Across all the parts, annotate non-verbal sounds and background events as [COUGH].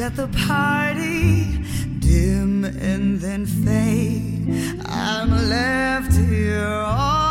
at the party dim and then fade. I'm left here all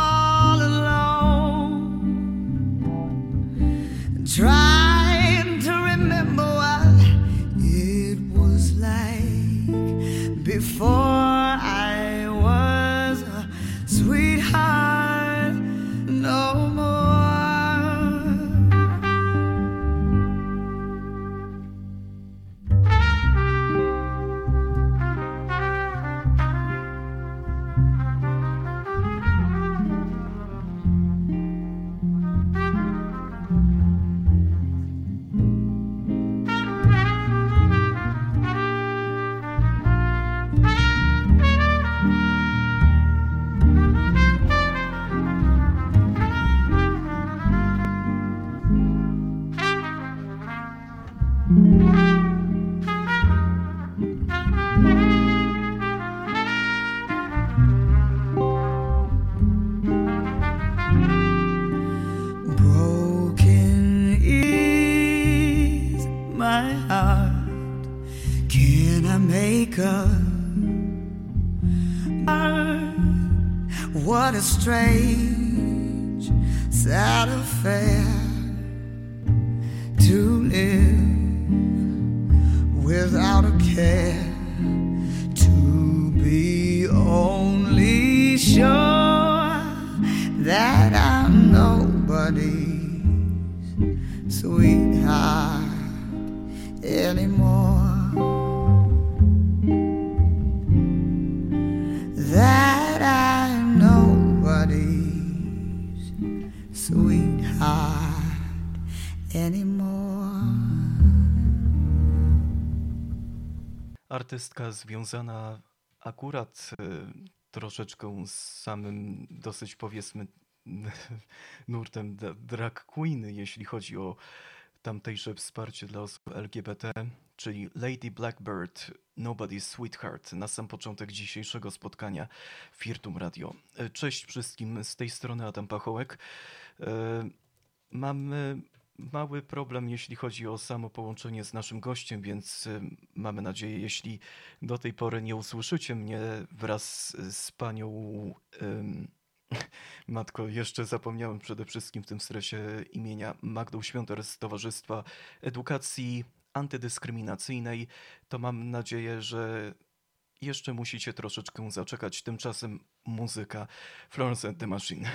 Artystka związana akurat e, troszeczkę z samym dosyć powiedzmy [LAUGHS] nurtem drag queen, jeśli chodzi o tamtejsze wsparcie dla osób LGBT, czyli Lady Blackbird, Nobody's Sweetheart, na sam początek dzisiejszego spotkania Firtum Radio. E, Cześć wszystkim, z tej strony Adam Pachołek. E, Mamy mały problem, jeśli chodzi o samo połączenie z naszym gościem, więc y, mamy nadzieję, jeśli do tej pory nie usłyszycie mnie wraz z panią. [LAUGHS] Matko, jeszcze zapomniałem przede wszystkim w tym stresie imienia Magdą Świąter z Towarzystwa Edukacji Antydyskryminacyjnej. To mam nadzieję, że jeszcze musicie troszeczkę zaczekać. Tymczasem muzyka Florence and the Machine.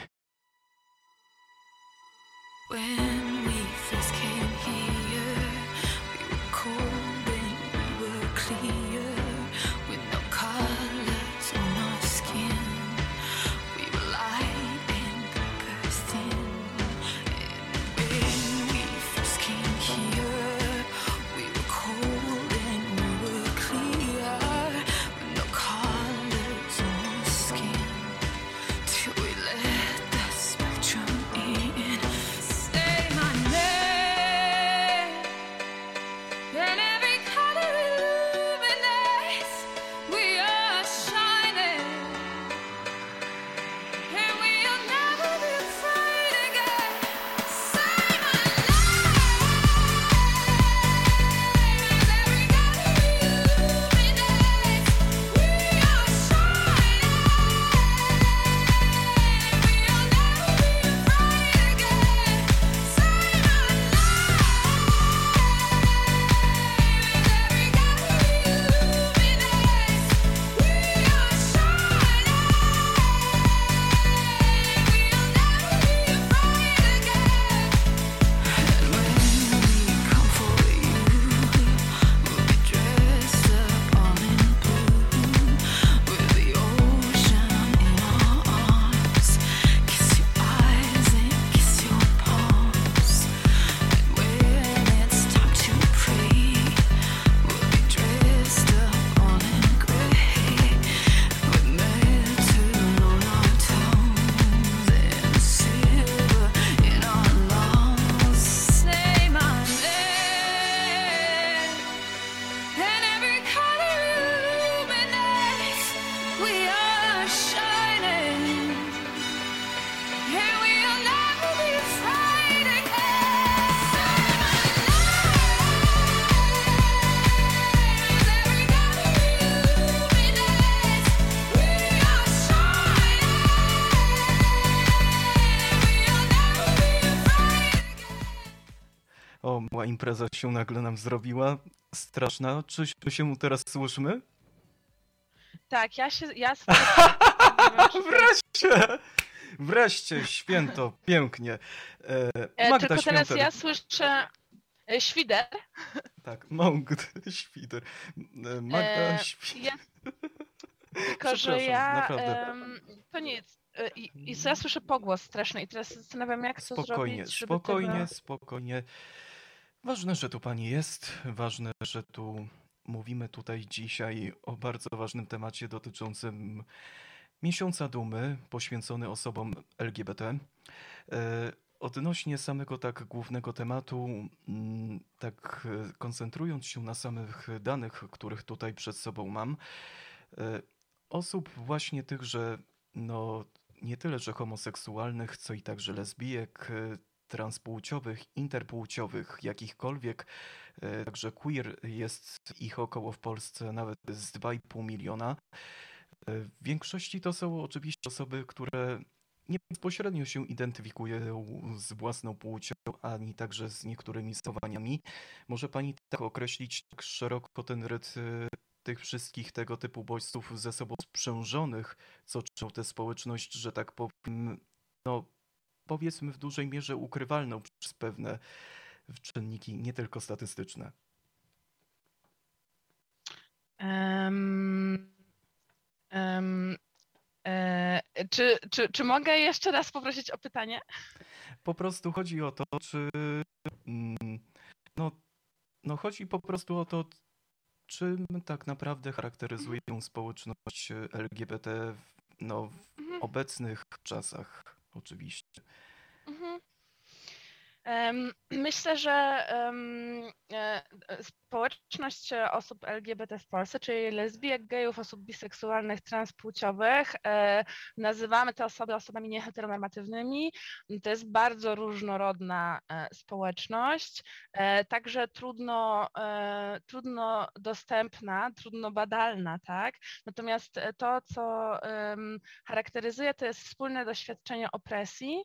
When we just came here. Się nagle nam zrobiła. Straszna. Czy się teraz słyszymy? Tak, ja się. Ja [LAUGHS] Wreszcie! Wreszcie, święto, pięknie. E, E, Magda Tylko teraz Świątek. ja słyszę e, świder. Tak, Magda [LAUGHS] Świder. E, Magda E, Świder. Ja... Tylko, [LAUGHS] że ja. em, to nic. I, I ja słyszę pogłos straszny i teraz zastanawiam, jak to Spokojnie, zrobić, żeby spokojnie, tego... spokojnie. Ważne, że tu pani jest. Ważne, że tu mówimy tutaj dzisiaj o bardzo ważnym temacie dotyczącym Miesiąca Dumy, poświęcony osobom LGBT. E, Odnośnie samego tak głównego tematu, mm, tak e, koncentrując się na samych danych, których tutaj przed sobą mam, e, osób właśnie tych, że no nie tyle, że homoseksualnych, co i także lesbijek, transpłciowych, interpłciowych, jakichkolwiek, e, także queer jest ich około w Polsce nawet z 2,5 miliona. E, W większości to są oczywiście osoby, które nie bezpośrednio się identyfikują z własną płcią, ani także z niektórymi stawaniami. Może pani tak określić tak szeroko ten ryd e, tych wszystkich tego typu bodźców ze sobą sprzężonych, co czynią tę społeczność, że tak powiem, no powiedzmy w dużej mierze ukrywalną przez pewne czynniki, nie tylko statystyczne. Em, em, e, czy, czy, czy mogę jeszcze raz poprosić o pytanie? Po prostu chodzi o to, czy. mm, No, no chodzi po prostu o to, czym tak naprawdę charakteryzuje społeczność LGBT w, no, w Mhm. obecnych czasach, oczywiście. Mhm. [CLEARS THROAT] Myślę, że e, e, społeczność osób LGBT w Polsce, czyli lesbijek, gejów, osób biseksualnych, transpłciowych, e, nazywamy te osoby osobami nieheteronormatywnymi. To jest bardzo różnorodna społeczność, także trudno, trudno dostępna, trudno badalna, tak? Natomiast to, co charakteryzuje, to jest wspólne doświadczenie opresji.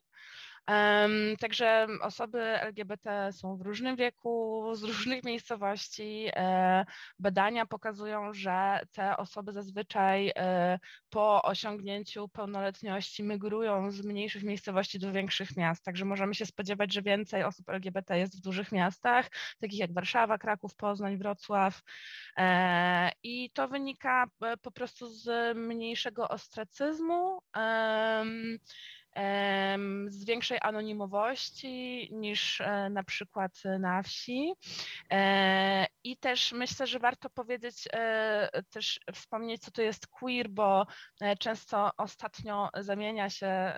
Em, Także osoby LGBT są w różnym wieku, z różnych miejscowości. E, Badania pokazują, że te osoby zazwyczaj e, po osiągnięciu pełnoletności migrują z mniejszych miejscowości do większych miast. Także możemy się spodziewać, że więcej osób LGBT jest w dużych miastach, takich jak Warszawa, Kraków, Poznań, Wrocław. E, I to wynika e, po prostu z mniejszego ostracyzmu. Z większej anonimowości niż e, na przykład na wsi. E, I też myślę, że warto powiedzieć, e, też wspomnieć, co to jest queer, bo często ostatnio zamienia się,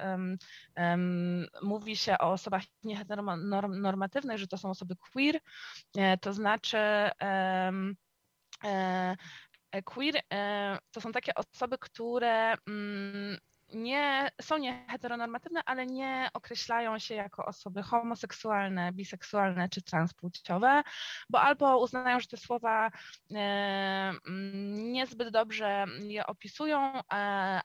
mówi się o osobach nieheteronormatywnych, że to są osoby queer, to znaczy queer to są takie osoby, które mm, nie, są nieheteronormatywne, ale nie określają się jako osoby homoseksualne, biseksualne czy transpłciowe, bo albo uznają, że te słowa e, mm, niezbyt dobrze je opisują, e,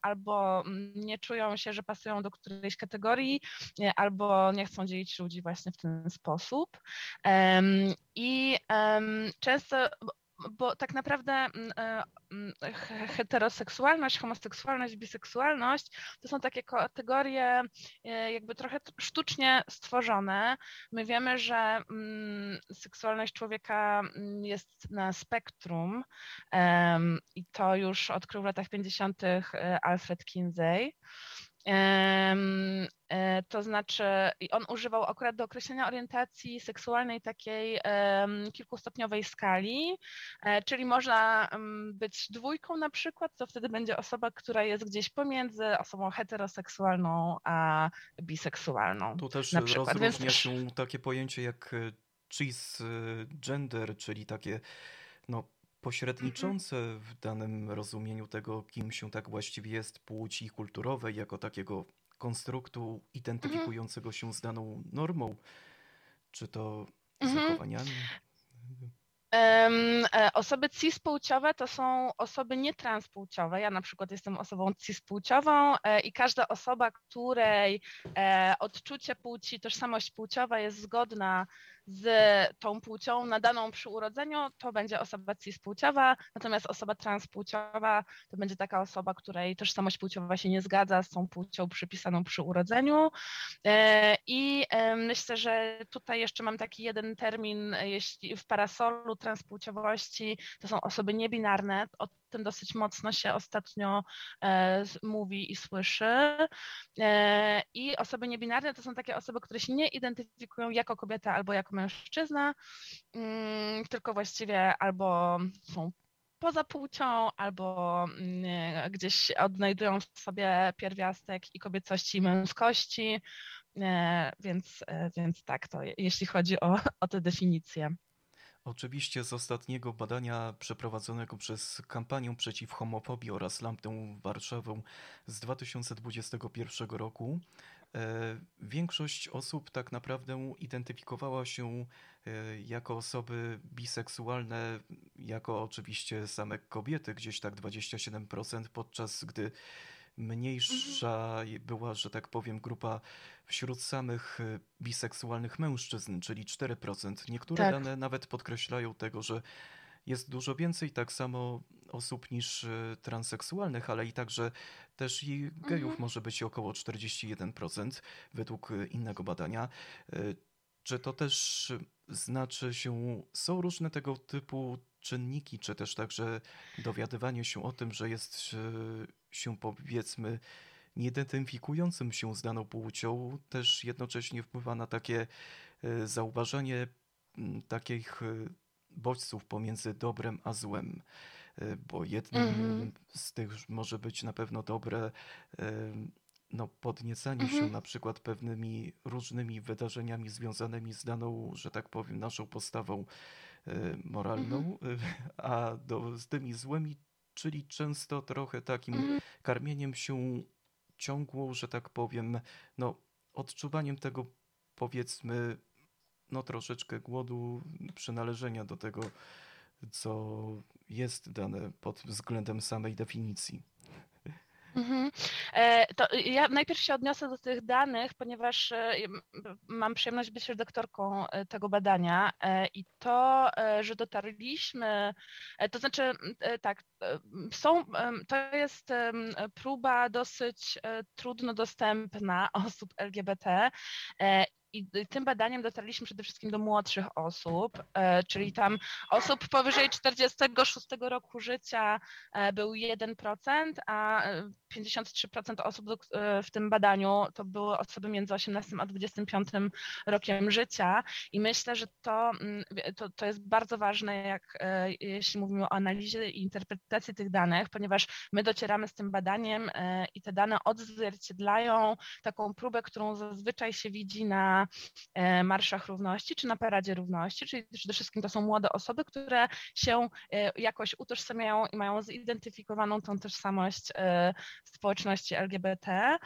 albo mm, nie czują się, że pasują do którejś kategorii, e, albo nie chcą dzielić ludzi właśnie w ten sposób. I często bo tak naprawdę mm, e, mm, he- heteroseksualność, homoseksualność, biseksualność to są takie kategorie e, jakby trochę sztucznie stworzone. My wiemy, że mm, seksualność człowieka jest na spektrum i to już odkrył w latach 50. Alfred Kinsey. E, To znaczy, on używał akurat do określenia orientacji seksualnej takiej kilkustopniowej skali, e, czyli można być dwójką na przykład, to wtedy będzie osoba, która jest gdzieś pomiędzy osobą heteroseksualną a biseksualną. Tu też więc rozróżnia też- się takie pojęcie jak e, cisgender, czyli takie no, pośredniczące w danym rozumieniu tego, kim się tak właściwie jest płci kulturowej, jako takiego konstruktu identyfikującego się z daną normą, czy to Mhm. zachowaniami. E, Osoby cispłciowe to są osoby nietranspłciowe. Ja na przykład jestem osobą cispłciową e, i każda osoba, której e, odczucie płci, tożsamość płciowa jest zgodna z tą płcią nadaną przy urodzeniu, to będzie osoba cispłciowa, natomiast osoba transpłciowa to będzie taka osoba, której tożsamość płciowa się nie zgadza z tą płcią przypisaną przy urodzeniu. E, I myślę, że tutaj jeszcze mam taki jeden termin, jeśli w parasolu transpłciowości to są osoby niebinarne, tym dosyć mocno się ostatnio e, mówi i słyszy. I osoby niebinarne to są takie osoby, które się nie identyfikują jako kobieta albo jako mężczyzna, mm, tylko właściwie albo są poza płcią, albo mm, gdzieś odnajdują w sobie pierwiastek i kobiecości i męskości. E, więc, e, więc tak, to jeśli chodzi o, o tę definicję. Oczywiście z ostatniego badania przeprowadzonego przez kampanię przeciw homofobii oraz Lampę Warszawą z 2021 roku E, większość osób tak naprawdę identyfikowała się e, jako osoby biseksualne, jako oczywiście same kobiety, gdzieś tak 27%, podczas gdy mniejsza była, że tak powiem, grupa wśród samych e, biseksualnych mężczyzn, czyli 4%. Niektóre tak. dane nawet podkreślają tego, że jest dużo więcej tak samo osób niż e, transseksualnych, ale i także też i gejów mhm. może być około 41% według e, innego badania. Czy to też znaczy się, są różne tego typu czynniki, czy też także dowiadywanie się o tym, że jest się powiedzmy nieidentyfikującym się z daną płcią, też jednocześnie wpływa na takie zauważenie takich bodźców pomiędzy dobrem a złem. E, bo jednym mm -hmm. z tych może być na pewno dobre e, no, podniecanie mm -hmm. się mhm. na przykład pewnymi różnymi wydarzeniami związanymi z daną, że tak powiem, naszą postawą e, moralną, mm -hmm. [LAUGHS] a do, z tymi złymi, czyli często trochę takim mhm. karmieniem się ciągłą, że tak powiem, no, odczuwaniem tego powiedzmy no troszeczkę głodu, przynależenia do tego, co jest dane pod względem samej definicji. Mhm. E, to ja najpierw się odniosę do tych danych, ponieważ e, mam przyjemność być redaktorką e, tego badania i to, że dotarliśmy, to znaczy tak, są, to jest próba dosyć trudno dostępna osób LGBT i tym badaniem dotarliśmy przede wszystkim do młodszych osób, e, czyli tam osób powyżej 46 roku życia e, był 1%, a 53% osób e, w tym badaniu to były osoby między 18 a 25 rokiem życia. I myślę, że to, mm, to, to jest bardzo ważne, jak jeśli mówimy o analizie i interpretacji tych danych, ponieważ my docieramy z tym badaniem i te dane odzwierciedlają taką próbę, którą zazwyczaj się widzi na E, Marszach Równości czy na Paradzie Równości, czyli przede wszystkim to są młode osoby, które się e, jakoś utożsamiają i mają zidentyfikowaną tą tożsamość e, społeczności LGBT.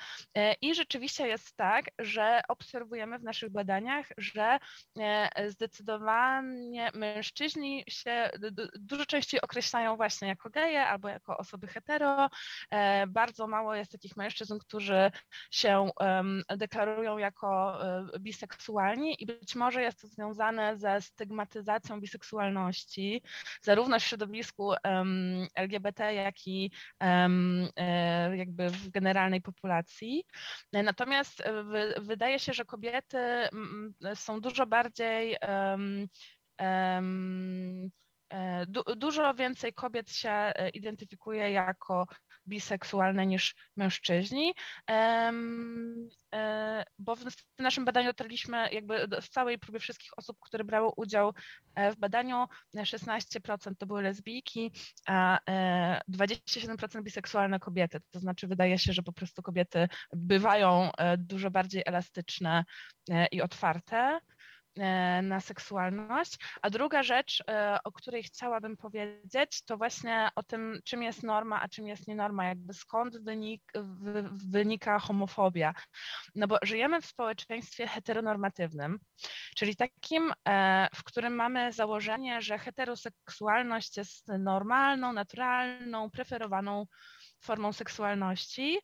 I rzeczywiście jest tak, że obserwujemy w naszych badaniach, że zdecydowanie mężczyźni się dużo częściej określają właśnie jako geje albo jako osoby hetero. Bardzo mało jest takich mężczyzn, którzy się deklarują jako biseksualni i być może jest to związane ze stygmatyzacją biseksualności, zarówno w środowisku um, LGBT, jak i um, jakby w generalnej populacji. Natomiast e, wydaje się, że kobiety są dużo bardziej um, dużo więcej kobiet się identyfikuje jako biseksualne niż mężczyźni, e, bo w naszym badaniu dotarliśmy jakby w całej próbie wszystkich osób, które brały udział e, w badaniu, 16% to były lesbijki, a 27% e, biseksualne kobiety. To znaczy wydaje się, że po prostu kobiety bywają dużo bardziej elastyczne i otwarte. E, na seksualność. A druga rzecz, e, o której chciałabym powiedzieć, to właśnie o tym, czym jest norma, a czym jest nienorma, jakby skąd wynik, wynika homofobia. No bo żyjemy w społeczeństwie heteronormatywnym, czyli takim, e, w którym mamy założenie, że heteroseksualność jest normalną, naturalną, preferowaną formą seksualności,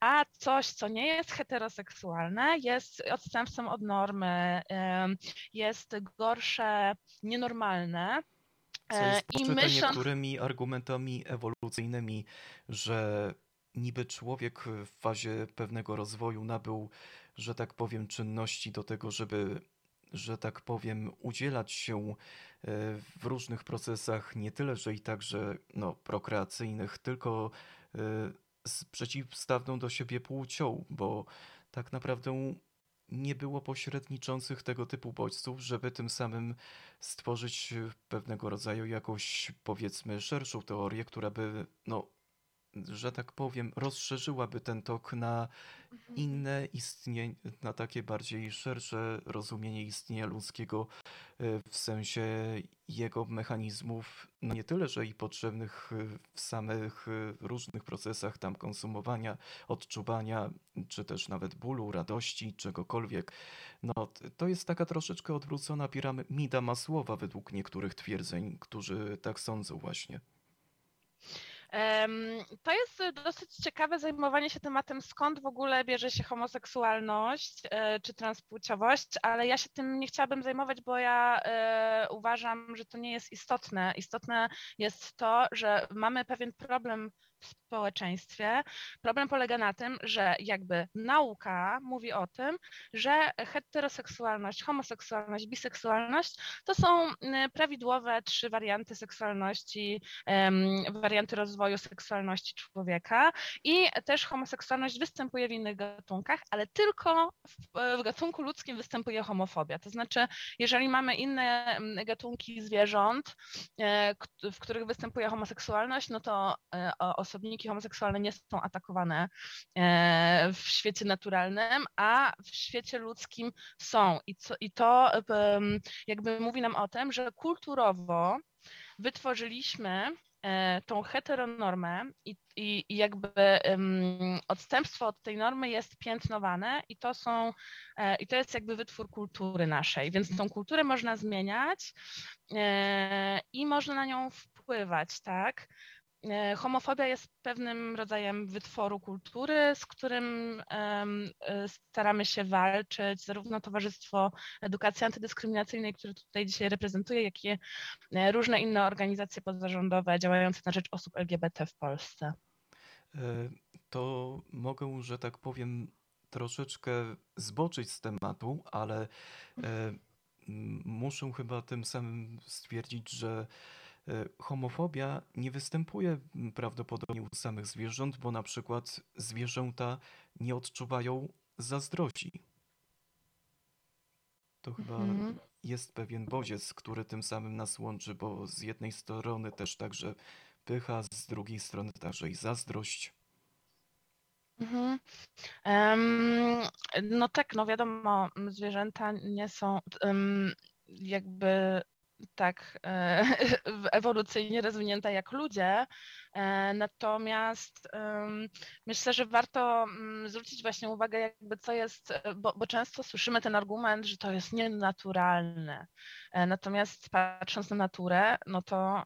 a coś, co nie jest heteroseksualne, jest odstępstwem od normy, em, jest gorsze, nienormalne. Co E, jest I myśląc, niektórymi argumentami ewolucyjnymi, że niby człowiek w fazie pewnego rozwoju nabył, że tak powiem, czynności do tego, żeby, że tak powiem, udzielać się e, w różnych procesach, nie tyle, że i także no, prokreacyjnych, tylko e, z przeciwstawną do siebie płcią, bo tak naprawdę nie było pośredniczących tego typu bodźców, żeby tym samym stworzyć pewnego rodzaju jakąś, powiedzmy, szerszą teorię, która by, no, że tak powiem, rozszerzyłaby ten tok na inne istnienie, na takie bardziej szersze rozumienie istnienia ludzkiego e, w sensie jego mechanizmów, no nie tyle, że i potrzebnych e, w samych e, różnych procesach tam konsumowania, odczuwania, czy też nawet bólu, radości, czegokolwiek. No to jest taka troszeczkę odwrócona piramida Masłowa według niektórych twierdzeń, którzy tak sądzą właśnie. To jest dosyć ciekawe zajmowanie się tematem, skąd w ogóle bierze się homoseksualność e, czy transpłciowość, ale ja się tym nie chciałabym zajmować, bo ja e, uważam, że to nie jest istotne. Istotne jest to, że mamy pewien problem społeczeństwie. Problem polega na tym, że jakby nauka mówi o tym, że heteroseksualność, homoseksualność, biseksualność to są y, prawidłowe trzy warianty seksualności, warianty rozwoju seksualności człowieka i też homoseksualność występuje w innych gatunkach, ale tylko w, w gatunku ludzkim występuje homofobia. To znaczy, jeżeli mamy inne gatunki zwierząt, e, w których występuje homoseksualność, no to e, o- osobniki homoseksualne nie są atakowane e, w świecie naturalnym, a w świecie ludzkim są. I, co, i to jakby mówi nam o tym, że kulturowo wytworzyliśmy e, tą heteronormę i, i, i jakby em, odstępstwo od tej normy jest piętnowane i to są, e, i to jest jakby wytwór kultury naszej, więc tą kulturę można zmieniać e, i można na nią wpływać, tak? E, Homofobia jest pewnym rodzajem wytworu kultury, z którym e, staramy się walczyć, zarówno Towarzystwo Edukacji Antydyskryminacyjnej, które tutaj dzisiaj reprezentuję, jak i e, różne inne organizacje pozarządowe działające na rzecz osób LGBT w Polsce. To mogę, że tak powiem, troszeczkę zboczyć z tematu, ale muszę chyba tym samym stwierdzić, że homofobia nie występuje prawdopodobnie u samych zwierząt, bo na przykład zwierzęta nie odczuwają zazdrości. To chyba Mhm. jest pewien bodziec, który tym samym nas łączy, bo z jednej strony też także pycha, z drugiej strony także i zazdrość. Mhm. Em, No tak, no wiadomo, zwierzęta nie są em, jakby tak e, [LAUGHS] ewolucyjnie rozwinięte jak ludzie, natomiast em, myślę, że warto mm, zwrócić właśnie uwagę, jakby co jest, e, bo, bo często słyszymy ten argument, że to jest nienaturalne. E, Natomiast patrząc na naturę, no to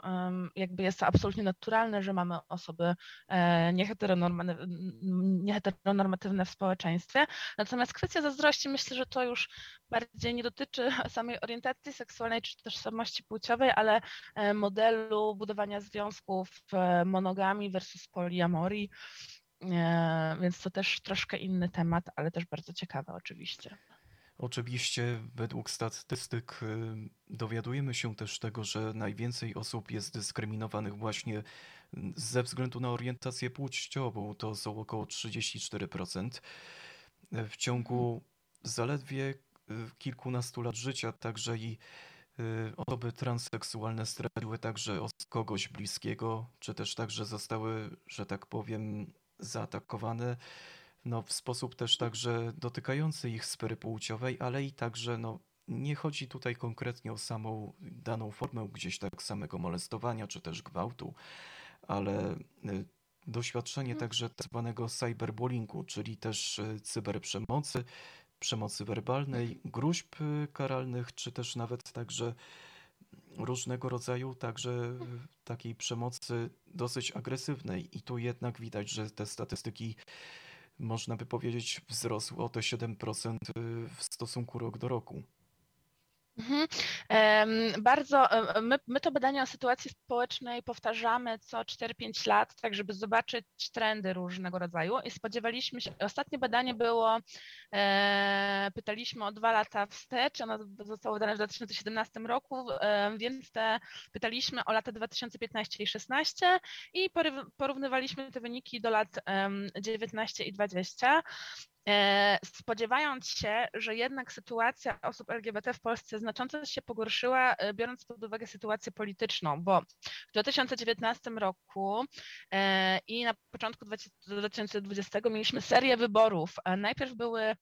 jakby jest to absolutnie naturalne, że mamy osoby e, nieheteronorma- nieheteronormatywne w społeczeństwie. Natomiast kwestia zazdrości, myślę, że to już bardziej nie dotyczy [LAUGHS] samej orientacji seksualnej czy tożsamości płciowej, ale e, modelu budowania związków e, monogami versus poliamorii. E, Więc to też troszkę inny temat, ale też bardzo ciekawy oczywiście. Oczywiście, według statystyk y, dowiadujemy się też tego, że najwięcej osób jest dyskryminowanych właśnie ze względu na orientację płciową. To są około 34%. Y, W ciągu zaledwie y, kilkunastu lat życia także i osoby transseksualne straciły także kogoś bliskiego, czy też także zostały, że tak powiem, zaatakowane no, w sposób też także dotykający ich sfery płciowej, ale i także no, nie chodzi tutaj konkretnie o samą daną formę gdzieś tak samego molestowania czy też gwałtu, ale y, doświadczenie Mhm. także tak zwanego cyberbullyingu, czyli też y, cyberprzemocy, przemocy werbalnej, gruźb y, karalnych, czy też nawet także różnego rodzaju także y, takiej przemocy dosyć agresywnej. I tu jednak widać, że te statystyki można by powiedzieć, wzrosły o te 7% w stosunku rok do roku. Mhm. Bardzo, my, my, to badanie o sytuacji społecznej powtarzamy co 4-5 lat, tak żeby zobaczyć trendy różnego rodzaju i spodziewaliśmy się, ostatnie badanie było, e, pytaliśmy o dwa lata wstecz, ono zostało wydane w 2017 roku, e, więc te, pytaliśmy o lata 2015 i 16 i porównywaliśmy te wyniki do lat 19 i 20 E, spodziewając się, że jednak sytuacja osób LGBT w Polsce znacząco się pogorszyła, e, biorąc pod uwagę sytuację polityczną, bo w 2019 roku e, i na początku 2020 mieliśmy serię wyborów. Najpierw były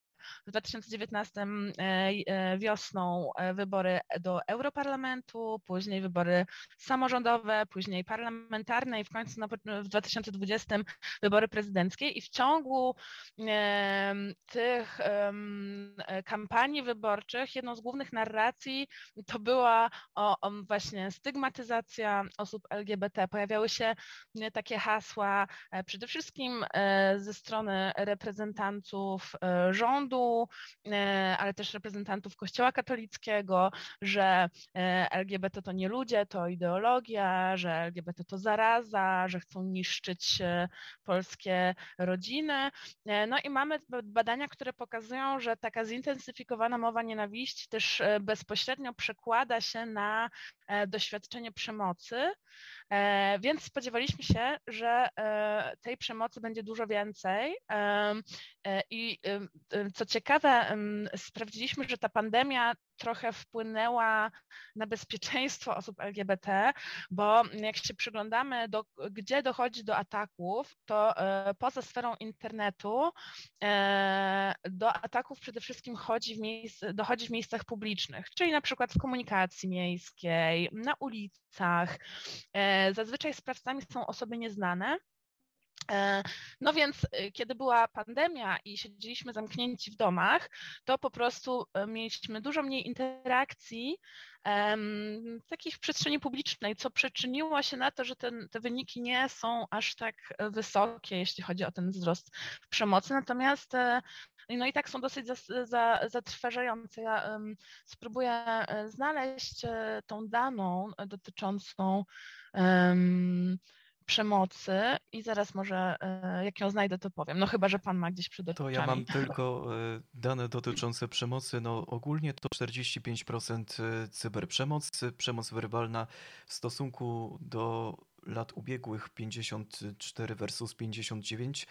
w 2019 e, e, wiosną e, wybory do Europarlamentu, później wybory samorządowe, później parlamentarne i w końcu w 2020 wybory prezydenckie i w ciągu tych kampanii wyborczych jedną z głównych narracji to była właśnie stygmatyzacja osób LGBT. Pojawiały się takie hasła przede wszystkim ze strony reprezentantów rządu, rządu, e, ale też reprezentantów Kościoła katolickiego, że e, LGBT to nie ludzie, to ideologia, że LGBT to zaraza, że chcą niszczyć e, polskie rodziny. No i mamy badania, które pokazują, że taka zintensyfikowana mowa nienawiści też bezpośrednio przekłada się na doświadczenie przemocy, więc spodziewaliśmy się, że tej przemocy będzie dużo więcej. I co co ciekawe, sprawdziliśmy, że ta pandemia trochę wpłynęła na bezpieczeństwo osób LGBT, bo jak się przyglądamy, do, gdzie dochodzi do ataków, to e, poza sferą internetu e, do ataków przede wszystkim chodzi w miejsc, dochodzi w miejscach publicznych, czyli na przykład w komunikacji miejskiej, na ulicach. E, zazwyczaj sprawcami są osoby nieznane. E, no więc e, kiedy była pandemia i siedzieliśmy zamknięci w domach, to po prostu e, mieliśmy dużo mniej interakcji um, takich w przestrzeni publicznej, co przyczyniło się na to, że ten, te wyniki nie są aż tak wysokie, jeśli chodzi o ten wzrost przemocy. Natomiast no i tak są dosyć za, za, zatrważające. Ja um, spróbuję znaleźć tą daną dotyczącą um, przemocy i zaraz może e, jak ją znajdę, to powiem. No chyba, że pan ma gdzieś przed oczami. To ja mam tylko e, dane dotyczące przemocy. No ogólnie to 45% e, cyberprzemoc, przemoc werbalna w stosunku do lat ubiegłych 54 versus 59,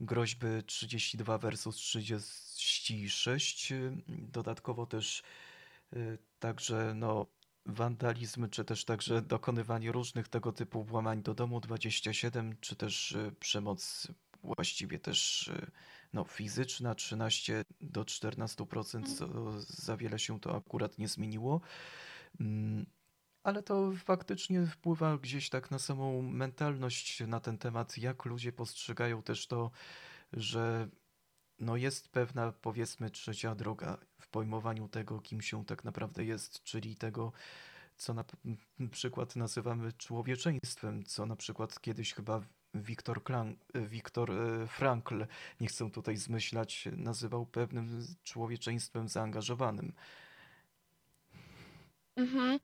groźby 32 versus 36. Dodatkowo też także no wandalizm, czy też także dokonywanie różnych tego typu włamań do domu 27, czy też y, przemoc właściwie też y, no, fizyczna 13 do 14%, mhm. co za wiele się to akurat nie zmieniło. Mm, ale to faktycznie wpływa gdzieś tak na samą mentalność na ten temat, jak ludzie postrzegają też to, że no jest pewna, powiedzmy, trzecia droga w pojmowaniu tego, kim się tak naprawdę jest, czyli tego, co na przykład nazywamy człowieczeństwem, co na przykład kiedyś chyba Wiktor, Wiktor e, Frankl, nie chcę tutaj zmyślać, nazywał pewnym człowieczeństwem zaangażowanym. Mhm.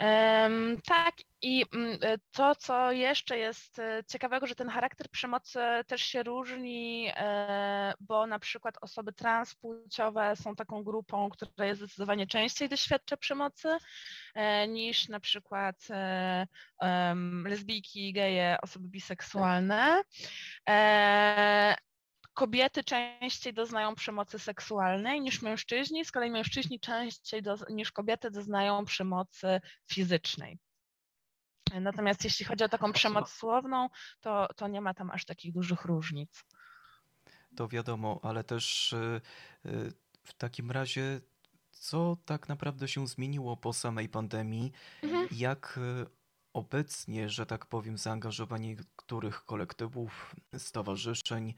Um, tak, i mm, e, to, co jeszcze jest e, ciekawego, że ten charakter przemocy też się różni, e, bo na przykład osoby transpłciowe są taką grupą, która jest zdecydowanie częściej doświadcza przemocy niż na przykład lesbijki, geje, osoby biseksualne kobiety częściej doznają przemocy seksualnej niż mężczyźni, z kolei mężczyźni częściej do, niż kobiety doznają przemocy fizycznej. Natomiast jeśli chodzi o taką przemoc słowną, to, to nie ma tam aż takich dużych różnic. To wiadomo, ale też y, y, w takim razie, co tak naprawdę się zmieniło po samej pandemii? Mhm. Jak y, obecnie, że tak powiem, zaangażowanie niektórych kolektywów, stowarzyszeń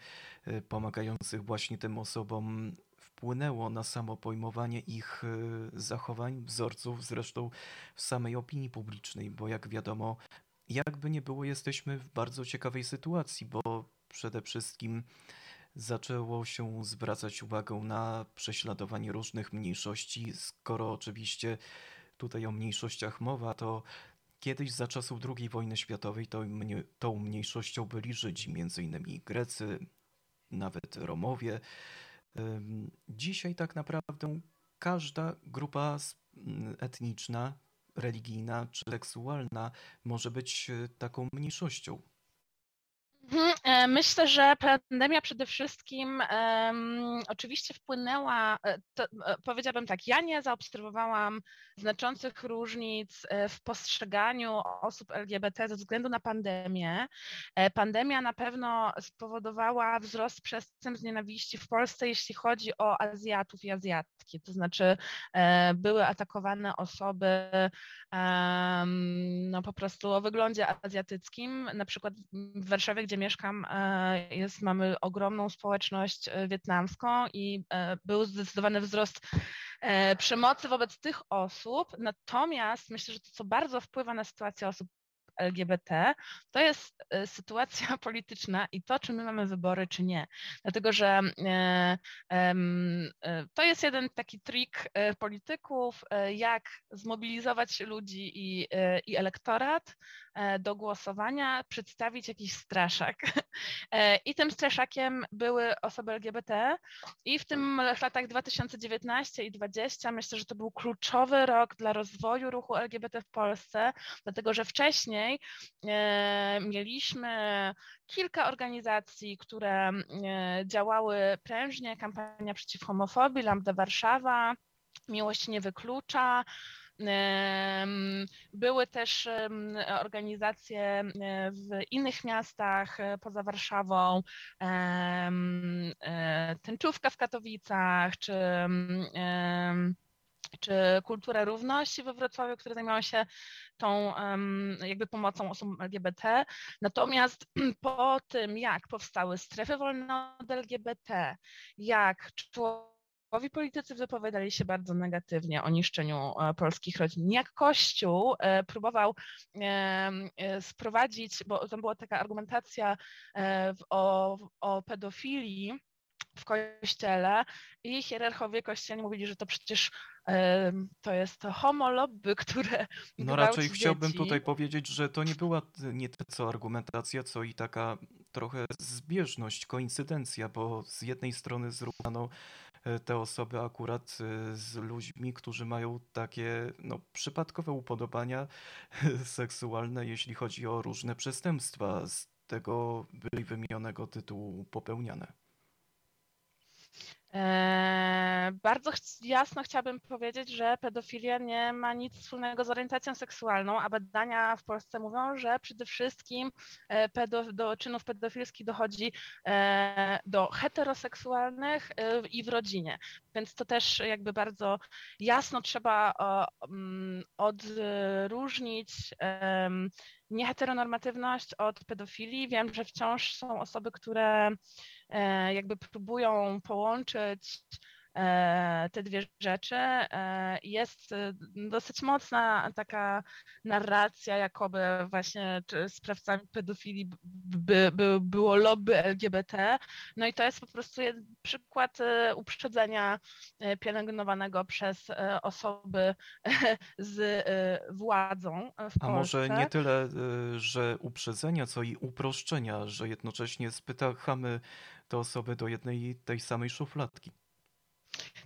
y, pomagających właśnie tym osobom wpłynęło na samo pojmowanie ich y, zachowań, wzorców, zresztą w samej opinii publicznej, bo jak wiadomo, jakby nie było, jesteśmy w bardzo ciekawej sytuacji, bo przede wszystkim zaczęło się zwracać uwagę na prześladowanie różnych mniejszości. Skoro oczywiście tutaj o mniejszościach mowa, to kiedyś za czasów II wojny światowej to mnie, tą mniejszością byli Żydzi, między innymi Grecy, nawet Romowie. Dzisiaj tak naprawdę każda grupa etniczna, religijna czy seksualna może być e, taką mniejszością. Mhm, e, Myślę, że pandemia przede wszystkim em, oczywiście wpłynęła, e, to, e, powiedziałabym tak, ja nie zaobserwowałam znaczących różnic e, w postrzeganiu osób LGBT ze względu na pandemię. E, Pandemia na pewno spowodowała wzrost przestępstw nienawiści w Polsce, jeśli chodzi o Azjatów i Azjatki, to znaczy e, były atakowane osoby em, no po prostu o wyglądzie azjatyckim. Na przykład w Warszawie, gdzie mieszkam, e, jest, mamy ogromną społeczność e, wietnamską i e, był zdecydowany wzrost przemocy wobec tych osób. Natomiast myślę, że to, co bardzo wpływa na sytuację osób LGBT, to jest sytuacja [LAUGHS] polityczna i to, czy my mamy wybory, czy nie. Dlatego, że to jest jeden taki trik polityków, jak zmobilizować ludzi i, i elektorat do głosowania, przedstawić jakiś straszak. [LAUGHS] E, I tym straszakiem były osoby LGBT. I w tym latach 2019 i 2020 myślę, że to był kluczowy rok dla rozwoju ruchu LGBT w Polsce, dlatego że wcześniej e, mieliśmy kilka organizacji, które e, działały prężnie, kampania przeciw homofobii, Lambda Warszawa, Miłość nie wyklucza. Były też organizacje e, w innych miastach e, poza Warszawą, e, Tęczówka w Katowicach, czy czy Kultura Równości we Wrocławiu, które zajmowały się tą jakby pomocą osobom LGBT. Natomiast [CLEARS THROAT] po tym, jak powstały strefy wolne od LGBT, jak członkowie politycy wypowiadali się bardzo negatywnie o niszczeniu e, polskich rodzin, jak Kościół e, próbował e, sprowadzić, bo tam była taka argumentacja o, o pedofilii, w kościele i hierarchowie kościelni mówili, że to przecież to jest to homolobby, [LAUGHS] które No raczej chciałbym dzieci. tutaj powiedzieć, że to nie była nie tyle co argumentacja, co i taka trochę zbieżność, koincydencja, bo z jednej strony zrównano te osoby akurat e, z ludźmi, którzy mają takie no, przypadkowe upodobania [LAUGHS] seksualne, jeśli chodzi o różne przestępstwa z tego wymienionego tytułu popełniane. Eee, Bardzo ch- jasno chciałabym powiedzieć, że pedofilia nie ma nic wspólnego z orientacją seksualną, a badania w Polsce mówią, że przede wszystkim e, pedo, do czynów pedofilskich dochodzi e, do heteroseksualnych e, i w rodzinie. Więc to też jakby bardzo jasno trzeba o, mm, odróżnić nieheteronormatywność od pedofilii. Wiem, że wciąż są osoby, które jakby próbują połączyć e, te dwie rzeczy. E, Jest e, dosyć mocna taka narracja, jakoby właśnie sprawcami pedofilii by, by, było lobby LGBT. No i to jest po prostu przykład e, uprzedzenia e, pielęgnowanego przez e, osoby [LAUGHS] z e, władzą w A może Polsce. nie tyle, że uprzedzenia, co i uproszczenia, że jednocześnie spychamy te osoby do jednej tej samej szufladki.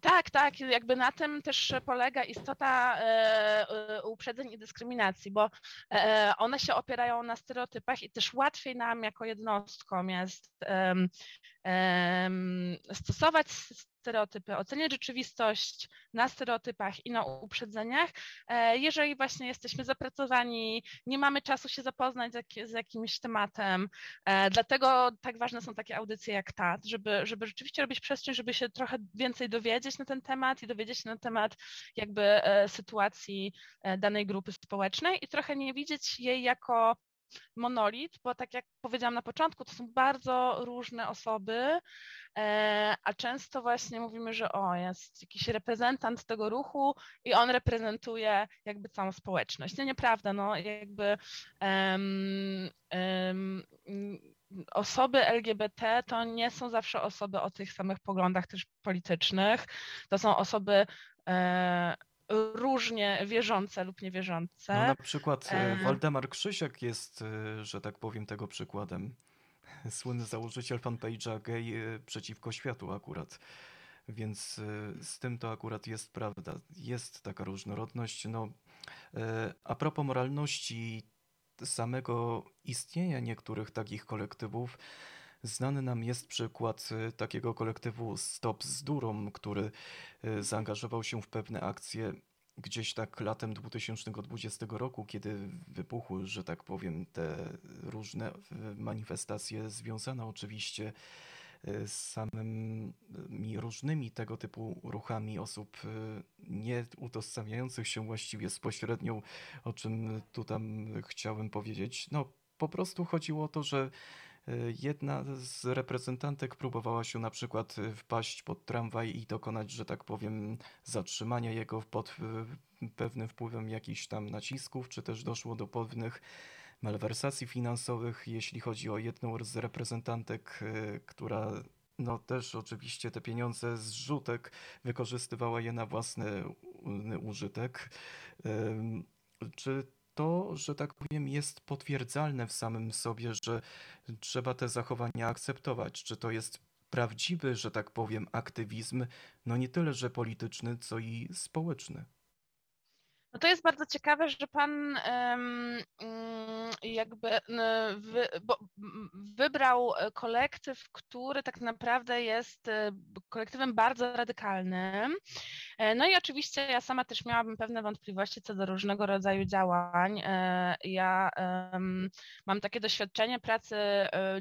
Tak, tak, jakby na tym też polega istota e, e, uprzedzeń i dyskryminacji, bo e, one się opierają na stereotypach i też łatwiej nam jako jednostkom jest stosować stereotypy, oceniać rzeczywistość na stereotypach i na uprzedzeniach, e, jeżeli właśnie jesteśmy zapracowani, nie mamy czasu się zapoznać z, jak, z jakimś tematem. E, Dlatego tak ważne są takie audycje jak ta, żeby, żeby rzeczywiście robić przestrzeń, żeby się trochę więcej dowiedzieć na ten temat i dowiedzieć się na temat jakby e, sytuacji danej grupy społecznej i trochę nie widzieć jej jako monolit, bo tak jak powiedziałam na początku, to są bardzo różne osoby, e, a często właśnie mówimy, że o, jest jakiś reprezentant tego ruchu i on reprezentuje jakby całą społeczność. No nieprawda, no jakby em, em, osoby LGBT to nie są zawsze osoby o tych samych poglądach też politycznych. To są osoby e, różnie wierzące lub niewierzące. No na przykład e. Waldemar Krzysiak jest, e, że tak powiem, tego przykładem. [LAUGHS] Słynny założyciel fanpage'a Gay e, przeciwko światu akurat. Więc z tym to akurat jest prawda. Jest taka różnorodność. No, a propos moralności samego istnienia niektórych takich kolektywów, znany nam jest przykład e, takiego kolektywu Stop z Durą, który e, zaangażował się w pewne akcje gdzieś tak latem 2020 roku, kiedy wybuchły, że tak powiem, te różne e, manifestacje związane oczywiście z samymi różnymi tego typu ruchami osób nie utożsamiających się właściwie z pośrednią, o czym tu tam chciałem powiedzieć. No, po prostu chodziło o to, że jedna z reprezentantek próbowała się na przykład e, wpaść pod tramwaj i dokonać, że tak powiem, zatrzymania jego pod e, pewnym wpływem jakichś tam nacisków, czy też doszło do pewnych malwersacji finansowych, jeśli chodzi o jedną z reprezentantek, e, która no też oczywiście te pieniądze z rzutek wykorzystywała je na własny użytek. Czy to, że tak powiem, jest potwierdzalne w samym sobie, że trzeba te zachowania akceptować? Czy to jest prawdziwy, że tak powiem, aktywizm, no nie tyle, że polityczny, co i społeczny? No to jest bardzo ciekawe, że pan mm, jakby wy, wybrał e, kolektyw, który tak naprawdę jest e, kolektywem bardzo radykalnym. E, No i oczywiście ja sama też miałabym pewne wątpliwości co do różnego rodzaju działań. Ja mam takie doświadczenie pracy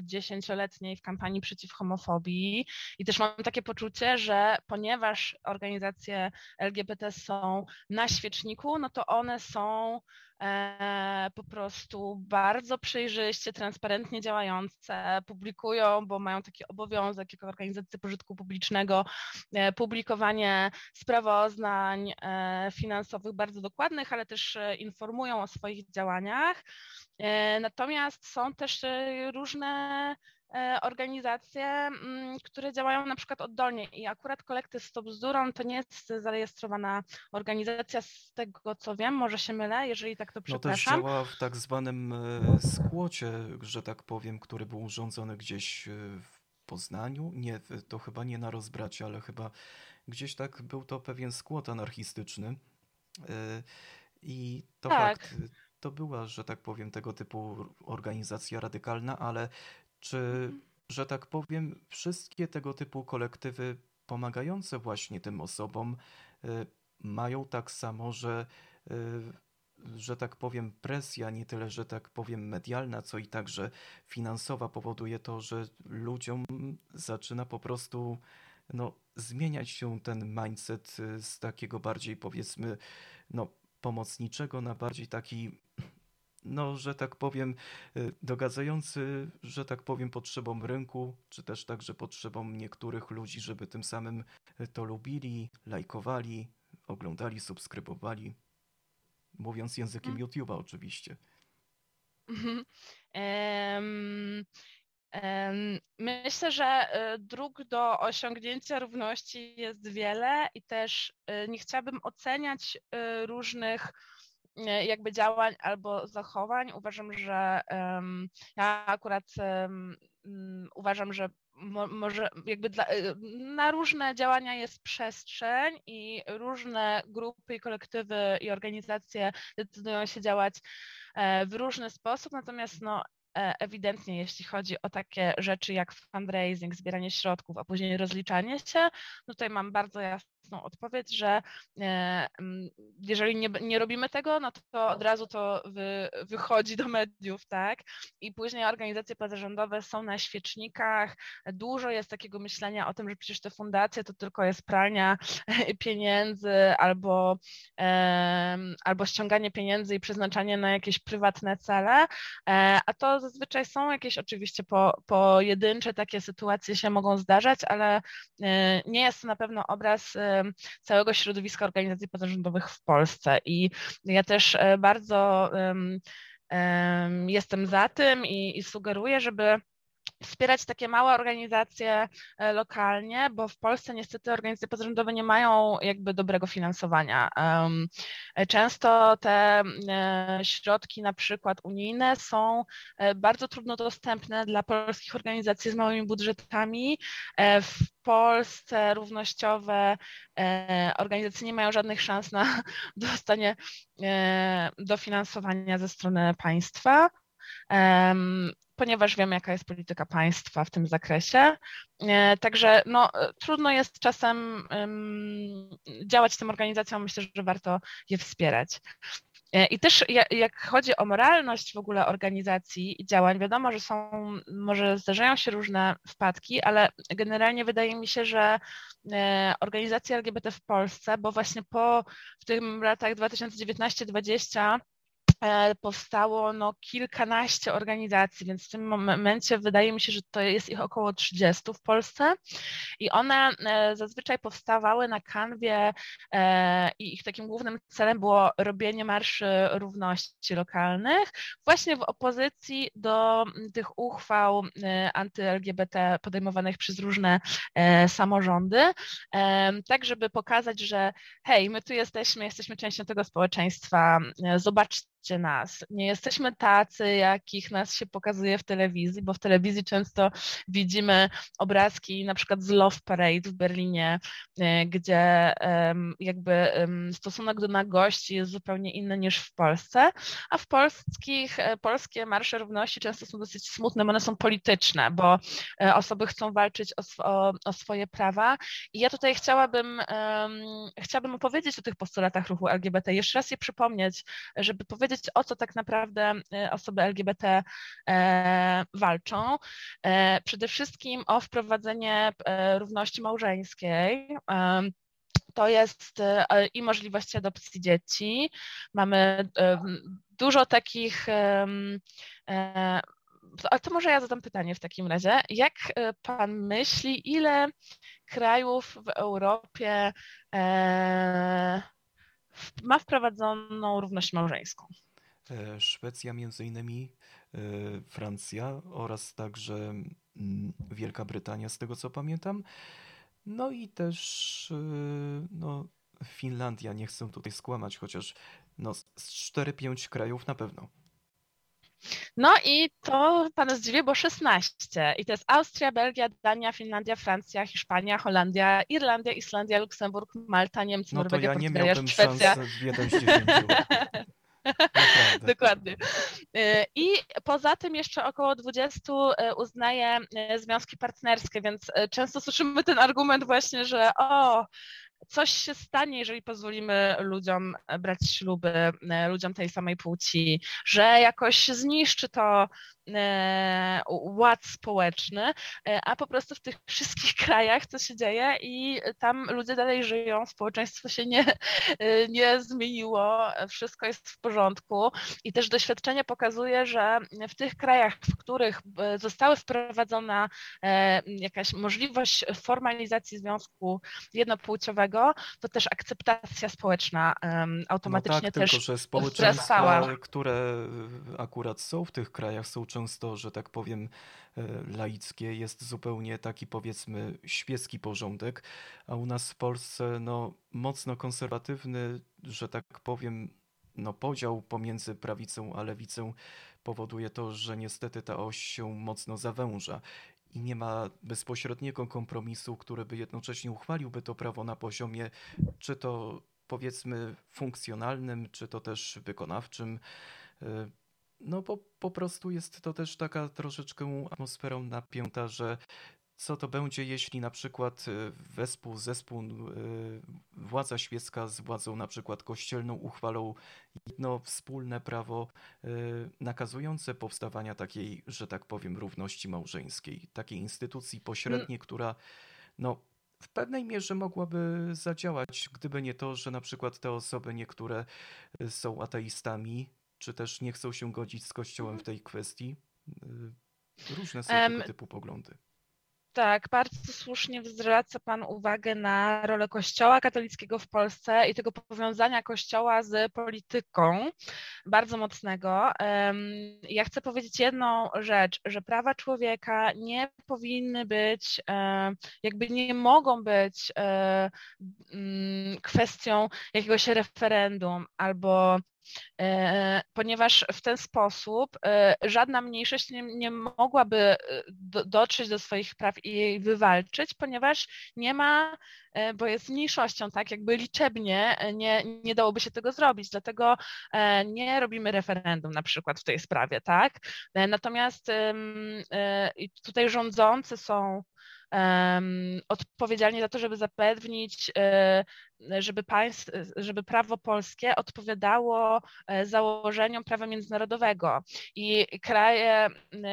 dziesięcioletniej w kampanii przeciw homofobii i też mam takie poczucie, że ponieważ organizacje LGBT są na świeczniku, no to one są e, po prostu bardzo przejrzyście, transparentnie działające, publikują, bo mają taki obowiązek jako organizacje pożytku publicznego, e, publikowanie sprawozdań e, finansowych bardzo dokładnych, ale też informują o swoich działaniach. Natomiast są też różne organizacje, mm, które działają na przykład oddolnie i akurat kolektyw Stop Bzdurą to nie jest zarejestrowana organizacja z tego co wiem, może się mylę, jeżeli tak to No też przepraszam. działa w tak zwanym e, skłocie, że tak powiem, który był urządzony gdzieś e, w Poznaniu. Nie, to chyba nie na rozbracie, ale chyba gdzieś tak był to pewien skłot anarchistyczny. E, I to Tak. fakt, e, to była, że tak powiem, tego typu organizacja radykalna, ale czy, Mhm. że tak powiem, wszystkie tego typu kolektywy pomagające właśnie tym osobom e, mają tak samo, że e, że tak powiem, presja, nie tyle, że tak powiem, medialna, co i także finansowa powoduje to, że ludziom zaczyna po prostu no, zmieniać się ten mindset y, z takiego bardziej, powiedzmy, no, pomocniczego na bardziej taki, no, że tak powiem, y, dogadzający, że tak powiem, potrzebom rynku, czy też także potrzebom niektórych ludzi, żeby tym samym y, to lubili, lajkowali, oglądali, subskrybowali. Mówiąc językiem Mhm. YouTube'a oczywiście. Em, Myślę, że e, dróg do osiągnięcia równości jest wiele i też nie chciałabym oceniać różnych jakby działań albo zachowań. Uważam, że ja akurat mm, uważam, że mo, może jakby dla, e, na różne działania jest przestrzeń i różne grupy i kolektywy i organizacje decydują się działać e, w różny sposób, natomiast no, e, ewidentnie jeśli chodzi o takie rzeczy jak fundraising, zbieranie środków, a później rozliczanie się, no tutaj mam bardzo jasną odpowiedź, że e, jeżeli nie, nie robimy tego, no to od razu to wy, wychodzi do mediów, tak? I później organizacje pozarządowe są na świecznikach. Dużo jest takiego myślenia o tym, że przecież te fundacje to tylko jest pralnia pieniędzy albo, albo ściąganie pieniędzy i przeznaczanie na jakieś prywatne cele, e, a to zazwyczaj są jakieś oczywiście po, pojedyncze takie sytuacje się mogą zdarzać, ale e, nie jest to na pewno obraz e, całego środowiska organizacji pozarządowych w Polsce. I ja też e, bardzo em, em, jestem za tym i, i sugeruję, żeby wspierać takie małe organizacje e, lokalnie, bo w Polsce niestety organizacje pozarządowe nie mają jakby dobrego finansowania. E, często te e, środki na przykład unijne są bardzo trudno dostępne dla polskich organizacji z małymi budżetami. W Polsce równościowe organizacje nie mają żadnych szans na [LAUGHS] dostanie dofinansowania ze strony państwa ponieważ wiem, jaka jest polityka państwa w tym zakresie. E, także no, trudno jest czasem działać tym organizacjom, myślę, że warto je wspierać. E, I też jak chodzi o moralność w ogóle organizacji i działań, wiadomo, że są, może zdarzają się różne wpadki, ale generalnie wydaje mi się, że e, organizacje LGBT w Polsce, bo właśnie po w tym latach 2019-2020 E, powstało no, kilkanaście organizacji, więc w tym momencie wydaje mi się, że to jest ich około 30 w Polsce. I one e, zazwyczaj powstawały na kanwie e, i ich takim głównym celem było robienie marszy równości lokalnych, właśnie w opozycji do tych uchwał anty-LGBT podejmowanych przez różne samorządy, tak żeby pokazać, że hej, my tu jesteśmy, jesteśmy częścią tego społeczeństwa, zobaczcie, nas. Nie jesteśmy tacy, jakich nas się pokazuje w telewizji, bo w telewizji często widzimy obrazki na przykład z Love Parade w Berlinie, e, gdzie jakby stosunek do nagości jest zupełnie inny niż w Polsce, a w polskich, e, polskie marsze równości często są dosyć smutne, bo one są polityczne, bo e, osoby chcą walczyć o, o, swoje prawa i ja tutaj chciałabym, chciałabym opowiedzieć o tych postulatach ruchu LGBT, jeszcze raz je przypomnieć, żeby powiedzieć o co tak naprawdę e, osoby LGBT e, walczą. E, przede wszystkim o wprowadzenie równości małżeńskiej to jest i możliwość adopcji dzieci. Mamy dużo takich. A to może ja zadam pytanie w takim razie. Jak pan myśli, ile krajów w Europie ma wprowadzoną równość małżeńską? E, Szwecja między innymi, e, Francja oraz także mm, Wielka Brytania, z tego co pamiętam. No i też e, no, Finlandia, nie chcę tutaj skłamać, chociaż no, z 4-5 krajów na pewno. No i to pana zdziwię, bo 16. I to jest Austria, Belgia, Dania, Finlandia, Francja, Hiszpania, Holandia, Irlandia, Islandia, Luksemburg, Malta, Niemcy, no Norwegia, to ja nie Portugalia, Szwecja. szans w 1 z 10. [LAUGHS] [LAUGHS] Dokładnie. Y, I poza tym jeszcze około 20 y, uznaje związki partnerskie, więc często słyszymy ten argument właśnie, że o, coś się stanie, jeżeli pozwolimy ludziom brać śluby, ludziom tej samej płci, że jakoś zniszczy to E, ład społeczny, e, a po prostu w tych wszystkich [LAUGHS] krajach co się dzieje i tam ludzie dalej żyją, społeczeństwo się nie, e, nie zmieniło, wszystko jest w porządku. I też doświadczenie pokazuje, że w tych krajach, w których została wprowadzona jakaś możliwość formalizacji związku jednopłciowego, to też akceptacja społeczna automatycznie no tak, też tylko, że społeczeństwa, które akurat są w tych krajach, są często, że tak powiem, e, laickie, jest zupełnie taki powiedzmy świecki porządek, a u nas w Polsce no, mocno konserwatywny, że tak powiem, no, podział pomiędzy prawicą a lewicą powoduje to, że niestety ta oś się mocno zawęża i nie ma bezpośredniego kompromisu, który by jednocześnie uchwaliłby to prawo na poziomie czy to powiedzmy funkcjonalnym, czy to też wykonawczym. E, no bo po prostu jest to też taka troszeczkę atmosferą napięta, że co to będzie, jeśli na przykład y, wespół, zespół, y, władza świecka z władzą na przykład kościelną uchwalą jedno wspólne prawo y, nakazujące powstawania takiej, że tak powiem, równości małżeńskiej, takiej instytucji pośredniej, która no, w pewnej mierze mogłaby zadziałać, gdyby nie to, że na przykład te osoby niektóre są ateistami, czy też nie chcą się godzić z Kościołem w tej kwestii. Y, różne są tego typu poglądy. Tak, bardzo słusznie zwraca Pan uwagę na rolę Kościoła katolickiego w Polsce i tego powiązania Kościoła z polityką bardzo mocnego. Ja chcę powiedzieć jedną rzecz, że prawa człowieka nie powinny być, jakby nie mogą być mm, kwestią jakiegoś referendum albo E, ponieważ w ten sposób e, żadna mniejszość nie, nie mogłaby e, do, dotrzeć do swoich praw i jej wywalczyć, ponieważ nie ma, bo jest mniejszością, tak, jakby liczebnie nie, nie dałoby się tego zrobić, dlatego nie robimy referendum na przykład w tej sprawie, tak, natomiast tutaj rządzący są odpowiedzialni za to, żeby zapewnić żeby, państw, żeby prawo polskie odpowiadało e, założeniom prawa międzynarodowego. I kraje,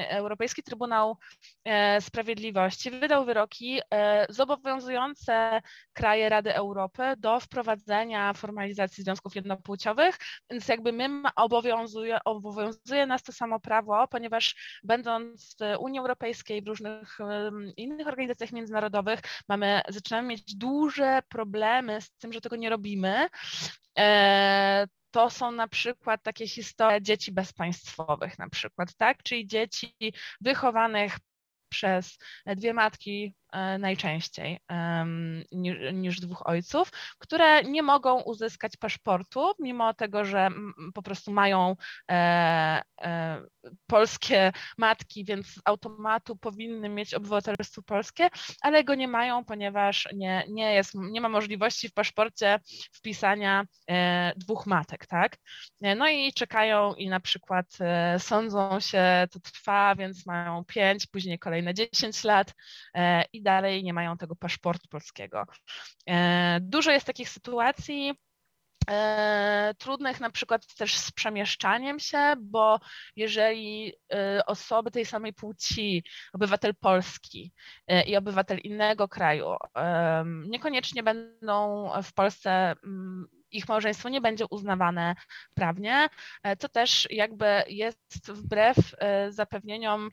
Europejski Trybunał e, Sprawiedliwości wydał wyroki e, zobowiązujące kraje Rady Europy do wprowadzenia formalizacji związków jednopłciowych, więc jakby my obowiązuje, obowiązuje nas to samo prawo, ponieważ będąc w Unii Europejskiej, w różnych innych organizacjach międzynarodowych, mamy, zaczynamy mieć duże problemy z tym, że tego nie robimy, e, to są na przykład takie historie dzieci bezpaństwowych na przykład, tak? Czyli dzieci wychowanych przez dwie matki najczęściej niż dwóch ojców, które nie mogą uzyskać paszportu, mimo tego, że po prostu mają e, e, polskie matki, więc z automatu powinny mieć obywatelstwo polskie, ale go nie mają, ponieważ nie, nie, jest, nie ma możliwości w paszporcie wpisania dwóch matek, tak? No i czekają i na przykład sądzą się, to trwa, więc mają pięć, później kolejne 10 lat i dalej nie mają tego paszportu polskiego. E, dużo jest takich sytuacji, E, trudnych na przykład też z przemieszczaniem się, bo jeżeli e, osoby tej samej płci, obywatel Polski i obywatel innego kraju niekoniecznie będą w Polsce mm, ich małżeństwo nie będzie uznawane prawnie, to też jakby jest wbrew zapewnieniom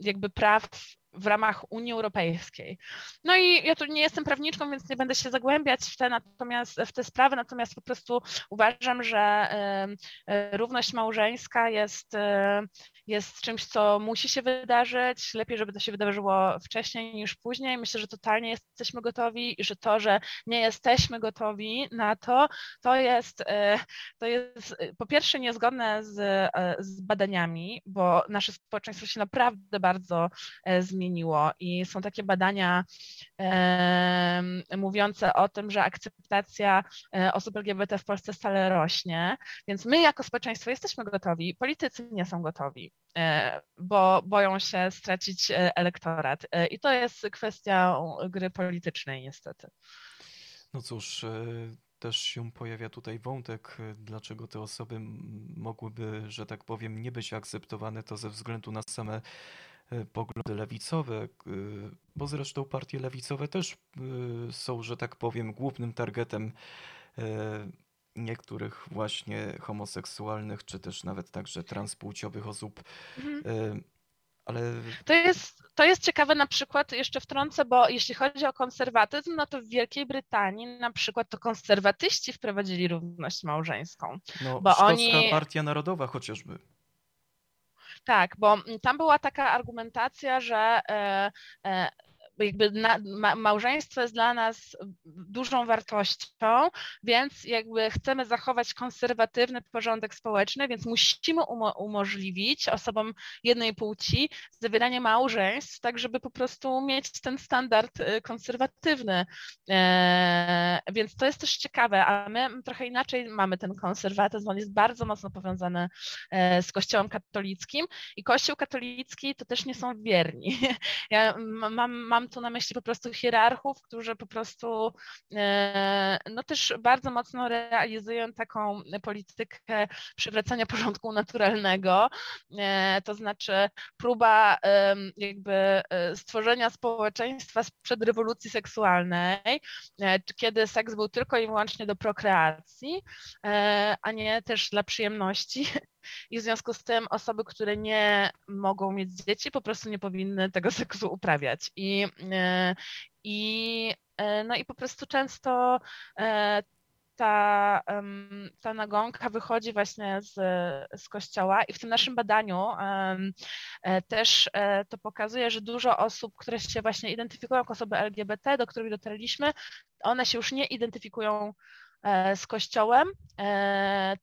jakby praw w ramach Unii Europejskiej. No i ja tu nie jestem prawniczką, więc nie będę się zagłębiać w te, natomiast, w te sprawy, natomiast po prostu uważam, że równość małżeńska jest, jest czymś, co musi się wydarzyć. Lepiej, żeby to się wydarzyło wcześniej niż później. Myślę, że totalnie jesteśmy gotowi i że to, że nie jesteśmy gotowi na to, to jest, to jest po pierwsze niezgodne z, z badaniami, bo nasze społeczeństwo się naprawdę bardzo zmieniło zmieniło i są takie badania e, mówiące o tym, że akceptacja e, osób LGBT w Polsce stale rośnie, więc my jako społeczeństwo jesteśmy gotowi, politycy nie są gotowi, e, bo boją się stracić e, elektorat i to jest kwestia gry politycznej niestety. No cóż, też się pojawia tutaj wątek, dlaczego te osoby mogłyby, że tak powiem, nie być akceptowane, to ze względu na same E, poglądy lewicowe, e, bo zresztą partie lewicowe też e, są, że tak powiem, głównym targetem niektórych właśnie homoseksualnych, czy też nawet także transpłciowych osób. Mhm. Ale... To jest, to jest ciekawe na przykład, jeszcze wtrącę, bo jeśli chodzi o konserwatyzm, no to w Wielkiej Brytanii na przykład to konserwatyści wprowadzili równość małżeńską. No, bo oni... Partia Narodowa chociażby. Tak, bo tam była taka argumentacja, że e, e, jakby na, ma, małżeństwo jest dla nas dużą wartością, więc jakby chcemy zachować konserwatywny porządek społeczny, więc musimy umo umożliwić osobom jednej płci zawieranie małżeństw, tak żeby po prostu mieć ten standard y, konserwatywny. E, więc to jest też ciekawe, a my trochę inaczej mamy ten konserwatyzm, on jest bardzo mocno powiązany e, z Kościołem katolickim i Kościół katolicki to też nie są wierni. [LAUGHS] Ja mam, mam tu na myśli po prostu hierarchów, którzy po prostu e, no też bardzo mocno realizują taką politykę przywracania porządku naturalnego, e, to znaczy próba jakby e, stworzenia społeczeństwa sprzed rewolucji seksualnej, kiedy seks był tylko i wyłącznie do prokreacji, a nie też dla przyjemności i w związku z tym osoby, które nie mogą mieć dzieci, po prostu nie powinny tego [LAUGHS] seksu uprawiać. I, i, no i po prostu często ta, ta nagonka wychodzi właśnie z, z kościoła i w tym naszym badaniu e, też e, to pokazuje, że dużo osób, które się właśnie identyfikują jako osoby LGBT, do których dotarliśmy, one się już nie identyfikują e, z Kościołem,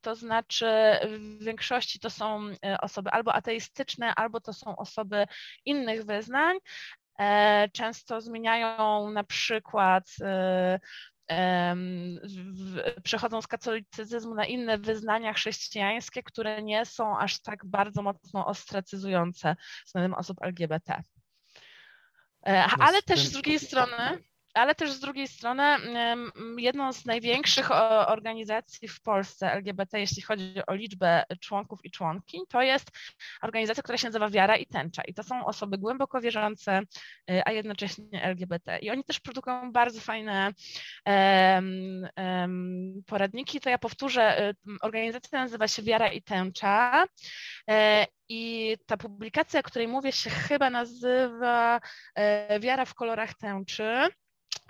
to znaczy w większości to są osoby albo ateistyczne, albo to są osoby innych wyznań. Często zmieniają na przykład przechodzą z katolicyzmu na inne wyznania chrześcijańskie, które nie są aż tak bardzo mocno ostracyzujące względem osób LGBT. E, ale też z drugiej strony ale też z drugiej strony jedną z największych organizacji w Polsce LGBT, jeśli chodzi o liczbę członków i członkiń, to jest organizacja, która się nazywa Wiara i Tęcza. I to są osoby głęboko wierzące, y, a jednocześnie LGBT. I oni też produkują bardzo fajne poradniki. To ja powtórzę, y, organizacja nazywa się Wiara i Tęcza. E, I ta publikacja, o której mówię, się chyba nazywa e, Wiara w kolorach tęczy.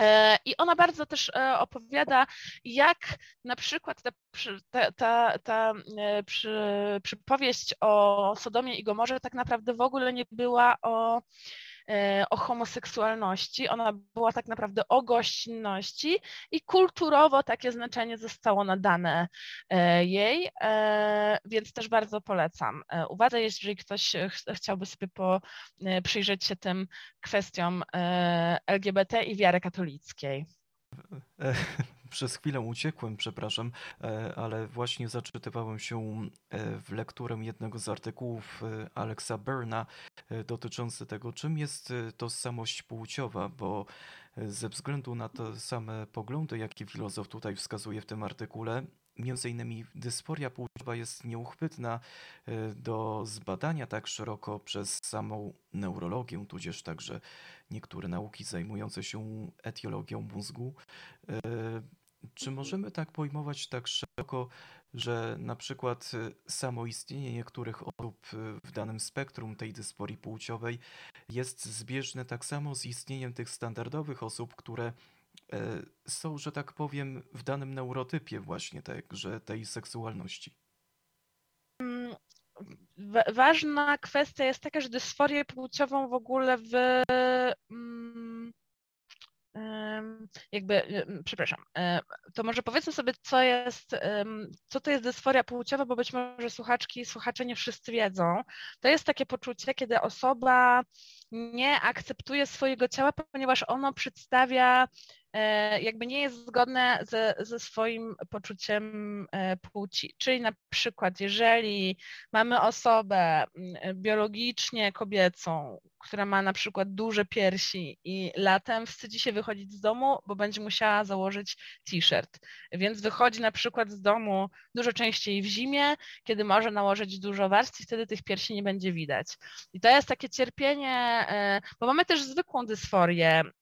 E, I ona bardzo też e, opowiada, jak na przykład ta, ta, ta, ta e, przy, przypowieść o Sodomie i Gomorze tak naprawdę w ogóle nie była o o homoseksualności, ona była tak naprawdę o gościnności i kulturowo takie znaczenie zostało nadane e, jej, e, więc też bardzo polecam. Uważaj, jeżeli ktoś ch chciałby sobie po, przyjrzeć się tym kwestiom LGBT i wiary katolickiej przez chwilę uciekłem, przepraszam, e, ale właśnie zaczytywałem się e, w lekturę jednego z artykułów e, Alexa Berna dotyczący tego, czym jest tożsamość płciowa, bo ze względu na te same poglądy, jakie filozof tutaj wskazuje w tym artykule, Między innymi dysforia płciowa jest nieuchwytna do zbadania tak szeroko przez samą neurologię, tudzież także niektóre nauki zajmujące się etiologią mózgu. Czy możemy tak pojmować tak szeroko, że na przykład y, samo istnienie niektórych osób y, w danym spektrum tej dysforii płciowej jest zbieżne tak samo z istnieniem tych standardowych osób, które e, są, że tak powiem, w danym neurotypie właśnie że tej seksualności? Mm, ważna kwestia jest taka, że dysforię płciową w ogóle w mm, jakby, przepraszam, e, to może powiedzmy sobie, co jest, co to jest dysforia płciowa, bo być może słuchaczki słuchacze nie wszyscy wiedzą. To jest takie poczucie, kiedy osoba nie akceptuje swojego ciała, ponieważ ono przedstawia jakby nie jest zgodne ze, ze swoim poczuciem e, płci. Czyli na przykład, jeżeli mamy osobę biologicznie kobiecą, która ma na przykład duże piersi i latem wstydzi się wychodzić z domu, bo będzie musiała założyć t-shirt. Więc wychodzi na przykład z domu dużo częściej w zimie, kiedy może nałożyć dużo warstw i wtedy tych piersi nie będzie widać. I to jest takie cierpienie, e, bo mamy też zwykłą dysforię E,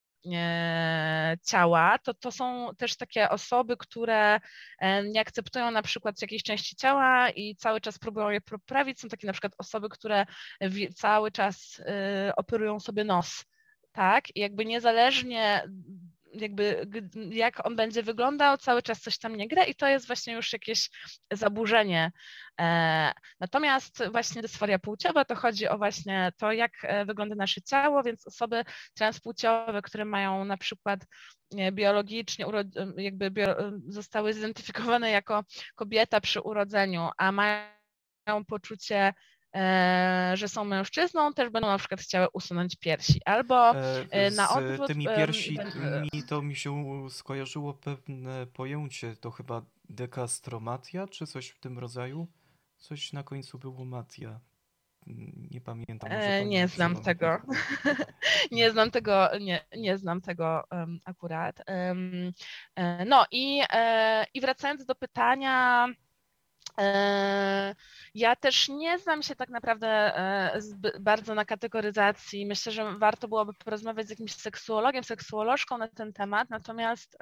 ciała, to, to są też takie osoby, które e, nie akceptują na przykład jakiejś części ciała i cały czas próbują je poprawić. Są takie na przykład osoby, które cały czas e, operują sobie nos, tak? I jakby niezależnie jakby jak on będzie wyglądał, cały czas coś tam nie gra i to jest właśnie już jakieś zaburzenie. E, natomiast właśnie dysforia płciowa to chodzi o właśnie to, jak e, wygląda nasze ciało, więc osoby transpłciowe, które mają na przykład biologicznie jakby zostały zidentyfikowane jako kobieta przy urodzeniu, a mają poczucie E, że są mężczyzną, też będą na przykład chciały usunąć piersi. Albo e, e, na odwrót... Z tymi piersi mi to mi się skojarzyło pewne pojęcie, to chyba dekastromatia, czy coś w tym rodzaju? Coś na końcu było matia. Nie pamiętam. E, nie znam tego. [LAUGHS] nie znam tego, nie, nie znam tego um, akurat. Um, no i, e, i wracając do pytania, E, ja też nie znam się tak naprawdę e, bardzo na kategoryzacji. Myślę, że warto byłoby porozmawiać z jakimś seksuologiem, seksuolożką na ten temat. Natomiast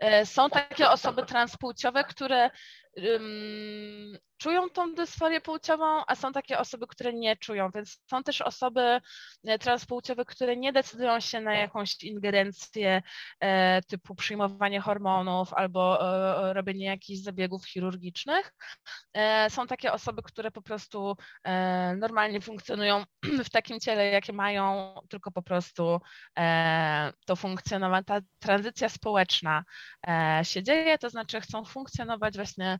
e, są takie osoby transpłciowe, które ym, czują tą dysforię płciową, a są takie osoby, które nie czują, więc są też osoby e, transpłciowe, które nie decydują się na jakąś ingerencję e, typu przyjmowanie hormonów albo e, robienie jakichś zabiegów chirurgicznych. E, są takie osoby, które po prostu e, normalnie funkcjonują [CLEARS THROAT] w takim ciele, jakie mają, tylko po prostu e, to funkcjonowanie, ta tranzycja społeczna się dzieje, to znaczy chcą funkcjonować właśnie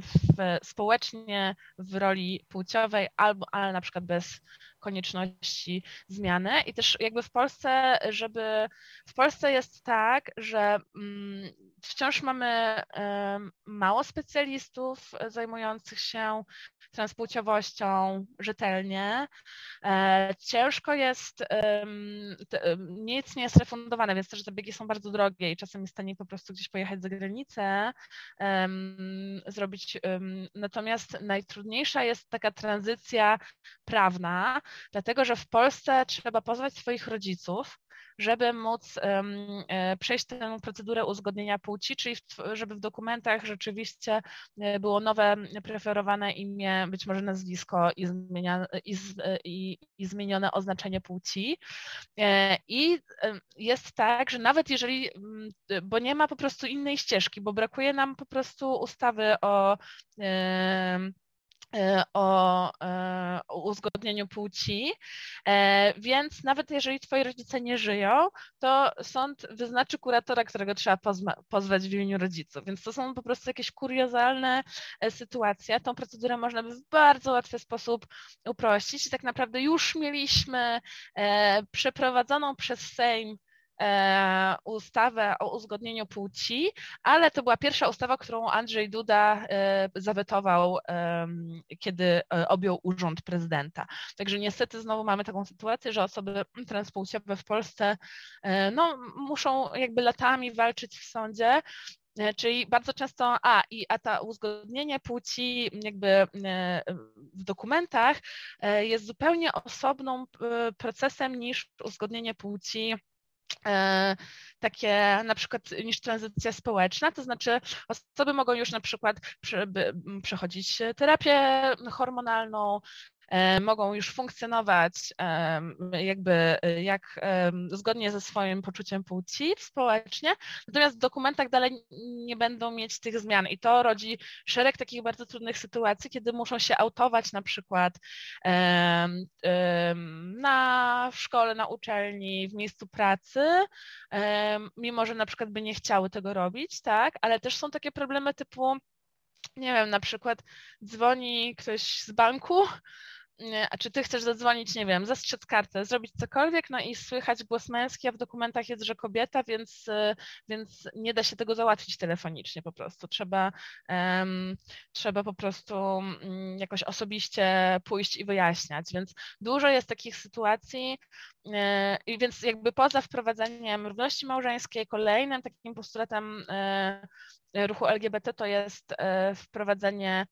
w, społecznie w roli płciowej, albo, ale na przykład bez konieczności zmiany. I też jakby w Polsce, żeby w Polsce jest tak, że mm, wciąż mamy em, mało specjalistów zajmujących się transpłciowością rzetelnie. E, Ciężko jest, nic nie jest refundowane, więc też zabiegi są bardzo drogie i czasem jest taniej po prostu gdzieś pojechać za granicę, zrobić. Natomiast najtrudniejsza jest taka tranzycja prawna, dlatego że w Polsce trzeba pozwać swoich rodziców, żeby móc e, przejść tę procedurę uzgodnienia płci, czyli żeby w dokumentach rzeczywiście e, było nowe preferowane imię, być może nazwisko i, zmienia, i, e, i, i zmienione oznaczenie płci. I jest tak, że nawet jeżeli, mm, bo nie ma po prostu innej ścieżki, bo brakuje nam po prostu ustawy o o, e, o uzgodnieniu płci, e, więc nawet jeżeli twoi rodzice nie żyją, to sąd wyznaczy kuratora, którego trzeba pozwać w imieniu rodziców, więc to są po prostu jakieś kuriozalne e, sytuacje. Tą procedurę można by w bardzo łatwy sposób uprościć. I tak naprawdę już mieliśmy e, przeprowadzoną przez Sejm e, ustawę o uzgodnieniu płci, ale to była pierwsza ustawa, którą Andrzej Duda e, zawetował, kiedy e, objął urząd prezydenta. Także niestety znowu mamy taką sytuację, że osoby transpłciowe w Polsce e, no, muszą jakby latami walczyć w sądzie. E, Czyli bardzo często, a i a ta uzgodnienie płci jakby e, w dokumentach e, jest zupełnie osobną e, procesem niż uzgodnienie płci e, takie na przykład niż tranzycja społeczna, to znaczy osoby mogą już na przykład przechodzić terapię hormonalną, e, mogą już funkcjonować em, jakby e, jak zgodnie ze swoim poczuciem płci społecznie, natomiast w dokumentach dalej nie będą mieć tych zmian. I to rodzi szereg takich bardzo trudnych sytuacji, kiedy muszą się autować na przykład na w szkole, na uczelni, w miejscu pracy, mimo że na przykład by nie chciały tego robić, tak, ale też są takie problemy typu nie wiem, na przykład dzwoni ktoś z banku, a czy ty chcesz zadzwonić, nie wiem, zastrzec kartę, zrobić cokolwiek, no i słychać głos męski, a w dokumentach jest, że kobieta, więc, y, więc nie da się tego załatwić telefonicznie po prostu. Trzeba, em, trzeba po prostu mm, jakoś osobiście pójść i wyjaśniać, więc dużo jest takich sytuacji, e, i więc jakby poza wprowadzeniem równości małżeńskiej, kolejnym takim postulatem e, ruchu LGBT to jest e, wprowadzenie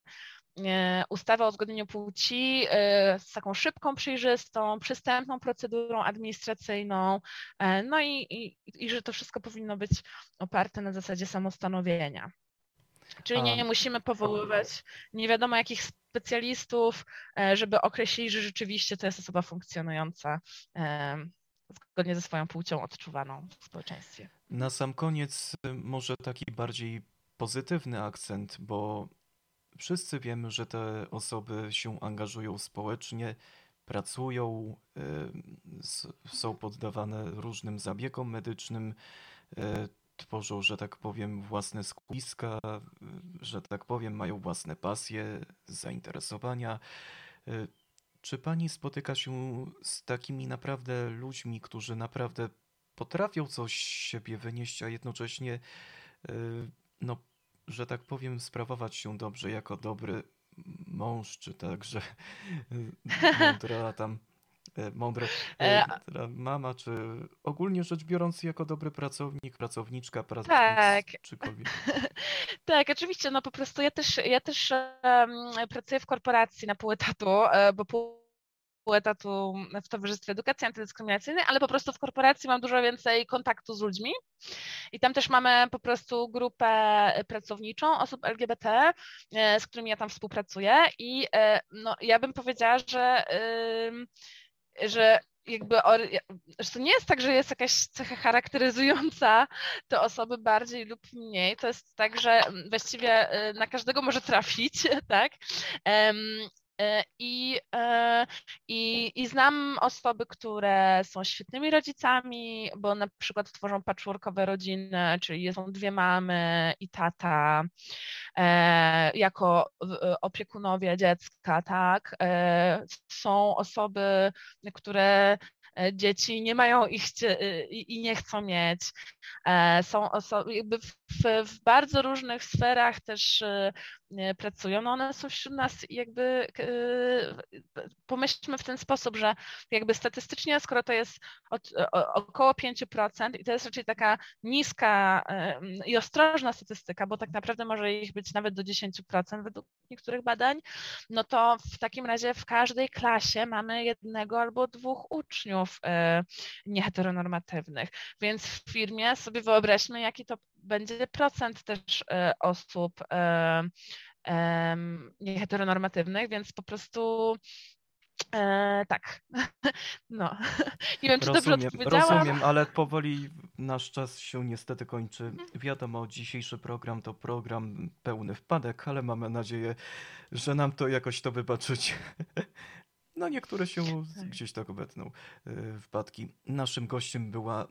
e, ustawy o uzgodnieniu płci e, z taką szybką, przejrzystą, przystępną procedurą administracyjną, e, no i, i, i że to wszystko powinno być oparte na zasadzie samostanowienia. Czyli nie, nie musimy powoływać nie wiadomo jakich specjalistów, żeby określić, że rzeczywiście to jest osoba funkcjonująca zgodnie ze swoją płcią odczuwaną w społeczeństwie. Na sam koniec może taki bardziej pozytywny akcent, bo wszyscy wiemy, że te osoby się angażują społecznie, pracują, y, są poddawane różnym zabiegom medycznym, y, tworzą, że tak powiem, własne skupiska, y, że tak powiem, mają własne pasje, zainteresowania. Czy pani spotyka się z takimi naprawdę ludźmi, którzy naprawdę potrafią coś z siebie wynieść, a jednocześnie, no, że tak powiem, sprawować się dobrze jako dobry mąż, czy także y, mądra tam, mądra, y, E, mądra mama, czy ogólnie rzecz biorąc, jako dobry pracownik, pracowniczka, pracownik, Tak. czykolwiek. [LAUGHS] Tak, oczywiście, no po prostu ja też, ja też em, pracuję w korporacji na pół etatu, e, bo pół etatu w Towarzystwie Edukacji Antydyskryminacyjnej, ale po prostu w korporacji mam dużo więcej kontaktu z ludźmi i tam też mamy po prostu grupę pracowniczą osób LGBT, e, z którymi ja tam współpracuję i e, no, ja bym powiedziała, że, że jakby, że to nie jest tak, że jest jakaś cecha charakteryzująca te osoby bardziej lub mniej. To jest tak, że właściwie e, na każdego może trafić, [LAUGHS] tak? E, I, e, i, I znam osoby, które są świetnymi rodzicami, bo na przykład tworzą patchworkowe rodziny, czyli są dwie mamy i tata e, jako opiekunowie dziecka, tak. Są osoby, które dzieci nie mają ich i nie chcą mieć. Są osoby, jakby w, w bardzo różnych sferach też pracują, no one są wśród nas jakby pomyślmy w ten sposób, że jakby statystycznie, skoro to jest od, około 5% i to jest raczej taka niska i ostrożna statystyka, bo tak naprawdę może ich być nawet do 10% według niektórych badań, no to w takim razie w każdej klasie mamy jednego albo dwóch uczniów e, nieheteronormatywnych, więc w firmie sobie wyobraźmy, jaki to będzie procent też e, osób e, nieheteronormatywnych, więc po prostu E, tak. [LAUGHS] No. [LAUGHS] Nie wiem, czy rozumiem, dobrze odpowiedziałam. Rozumiem, ale powoli nasz czas się niestety kończy. Wiadomo, dzisiejszy program to program pełny wpadek, ale mamy nadzieję, że nam to jakoś to wybaczyć. [LAUGHS] No niektóre się tak. gdzieś tak obetną e, wpadki. Naszym gościem była e,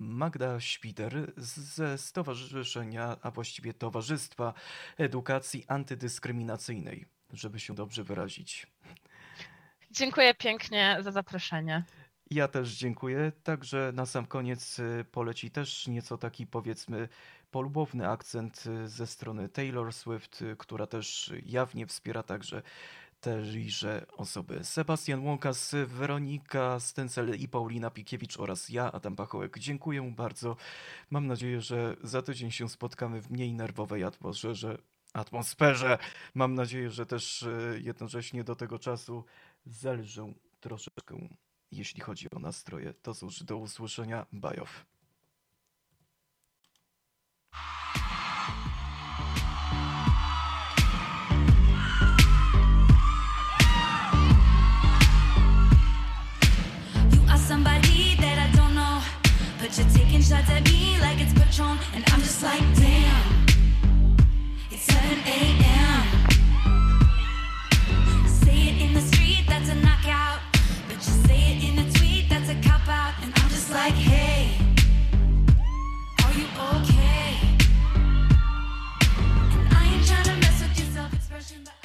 Magda Świder ze Stowarzyszenia, a właściwie Towarzystwa Edukacji Antydyskryminacyjnej, żeby się dobrze wyrazić. Dziękuję pięknie za zaproszenie. Ja też dziękuję. Także na sam koniec y, poleci też nieco taki powiedzmy polubowny akcent y, ze strony Taylor Swift, y, która też jawnie wspiera także tejże osoby. Sebastian Łąkas, Weronika Stencel i Paulina Pikiewicz oraz ja, Adam Pachołek. Dziękuję bardzo. Mam nadzieję, że za tydzień się spotkamy w mniej nerwowej atmosferze. atmosferze. Mam nadzieję, że też jednocześnie do tego czasu zelżę troszeczkę, jeśli chodzi o nastroje. To cóż, do usłyszenia. Bajow. But you're taking shots at me like it's Patron And I'm just like, damn It's 7 a.m. Say it in the street, that's a knockout But you say it in a tweet, that's a cop-out And I'm just like, hey Are you okay? And I ain't trying to mess with your self-expression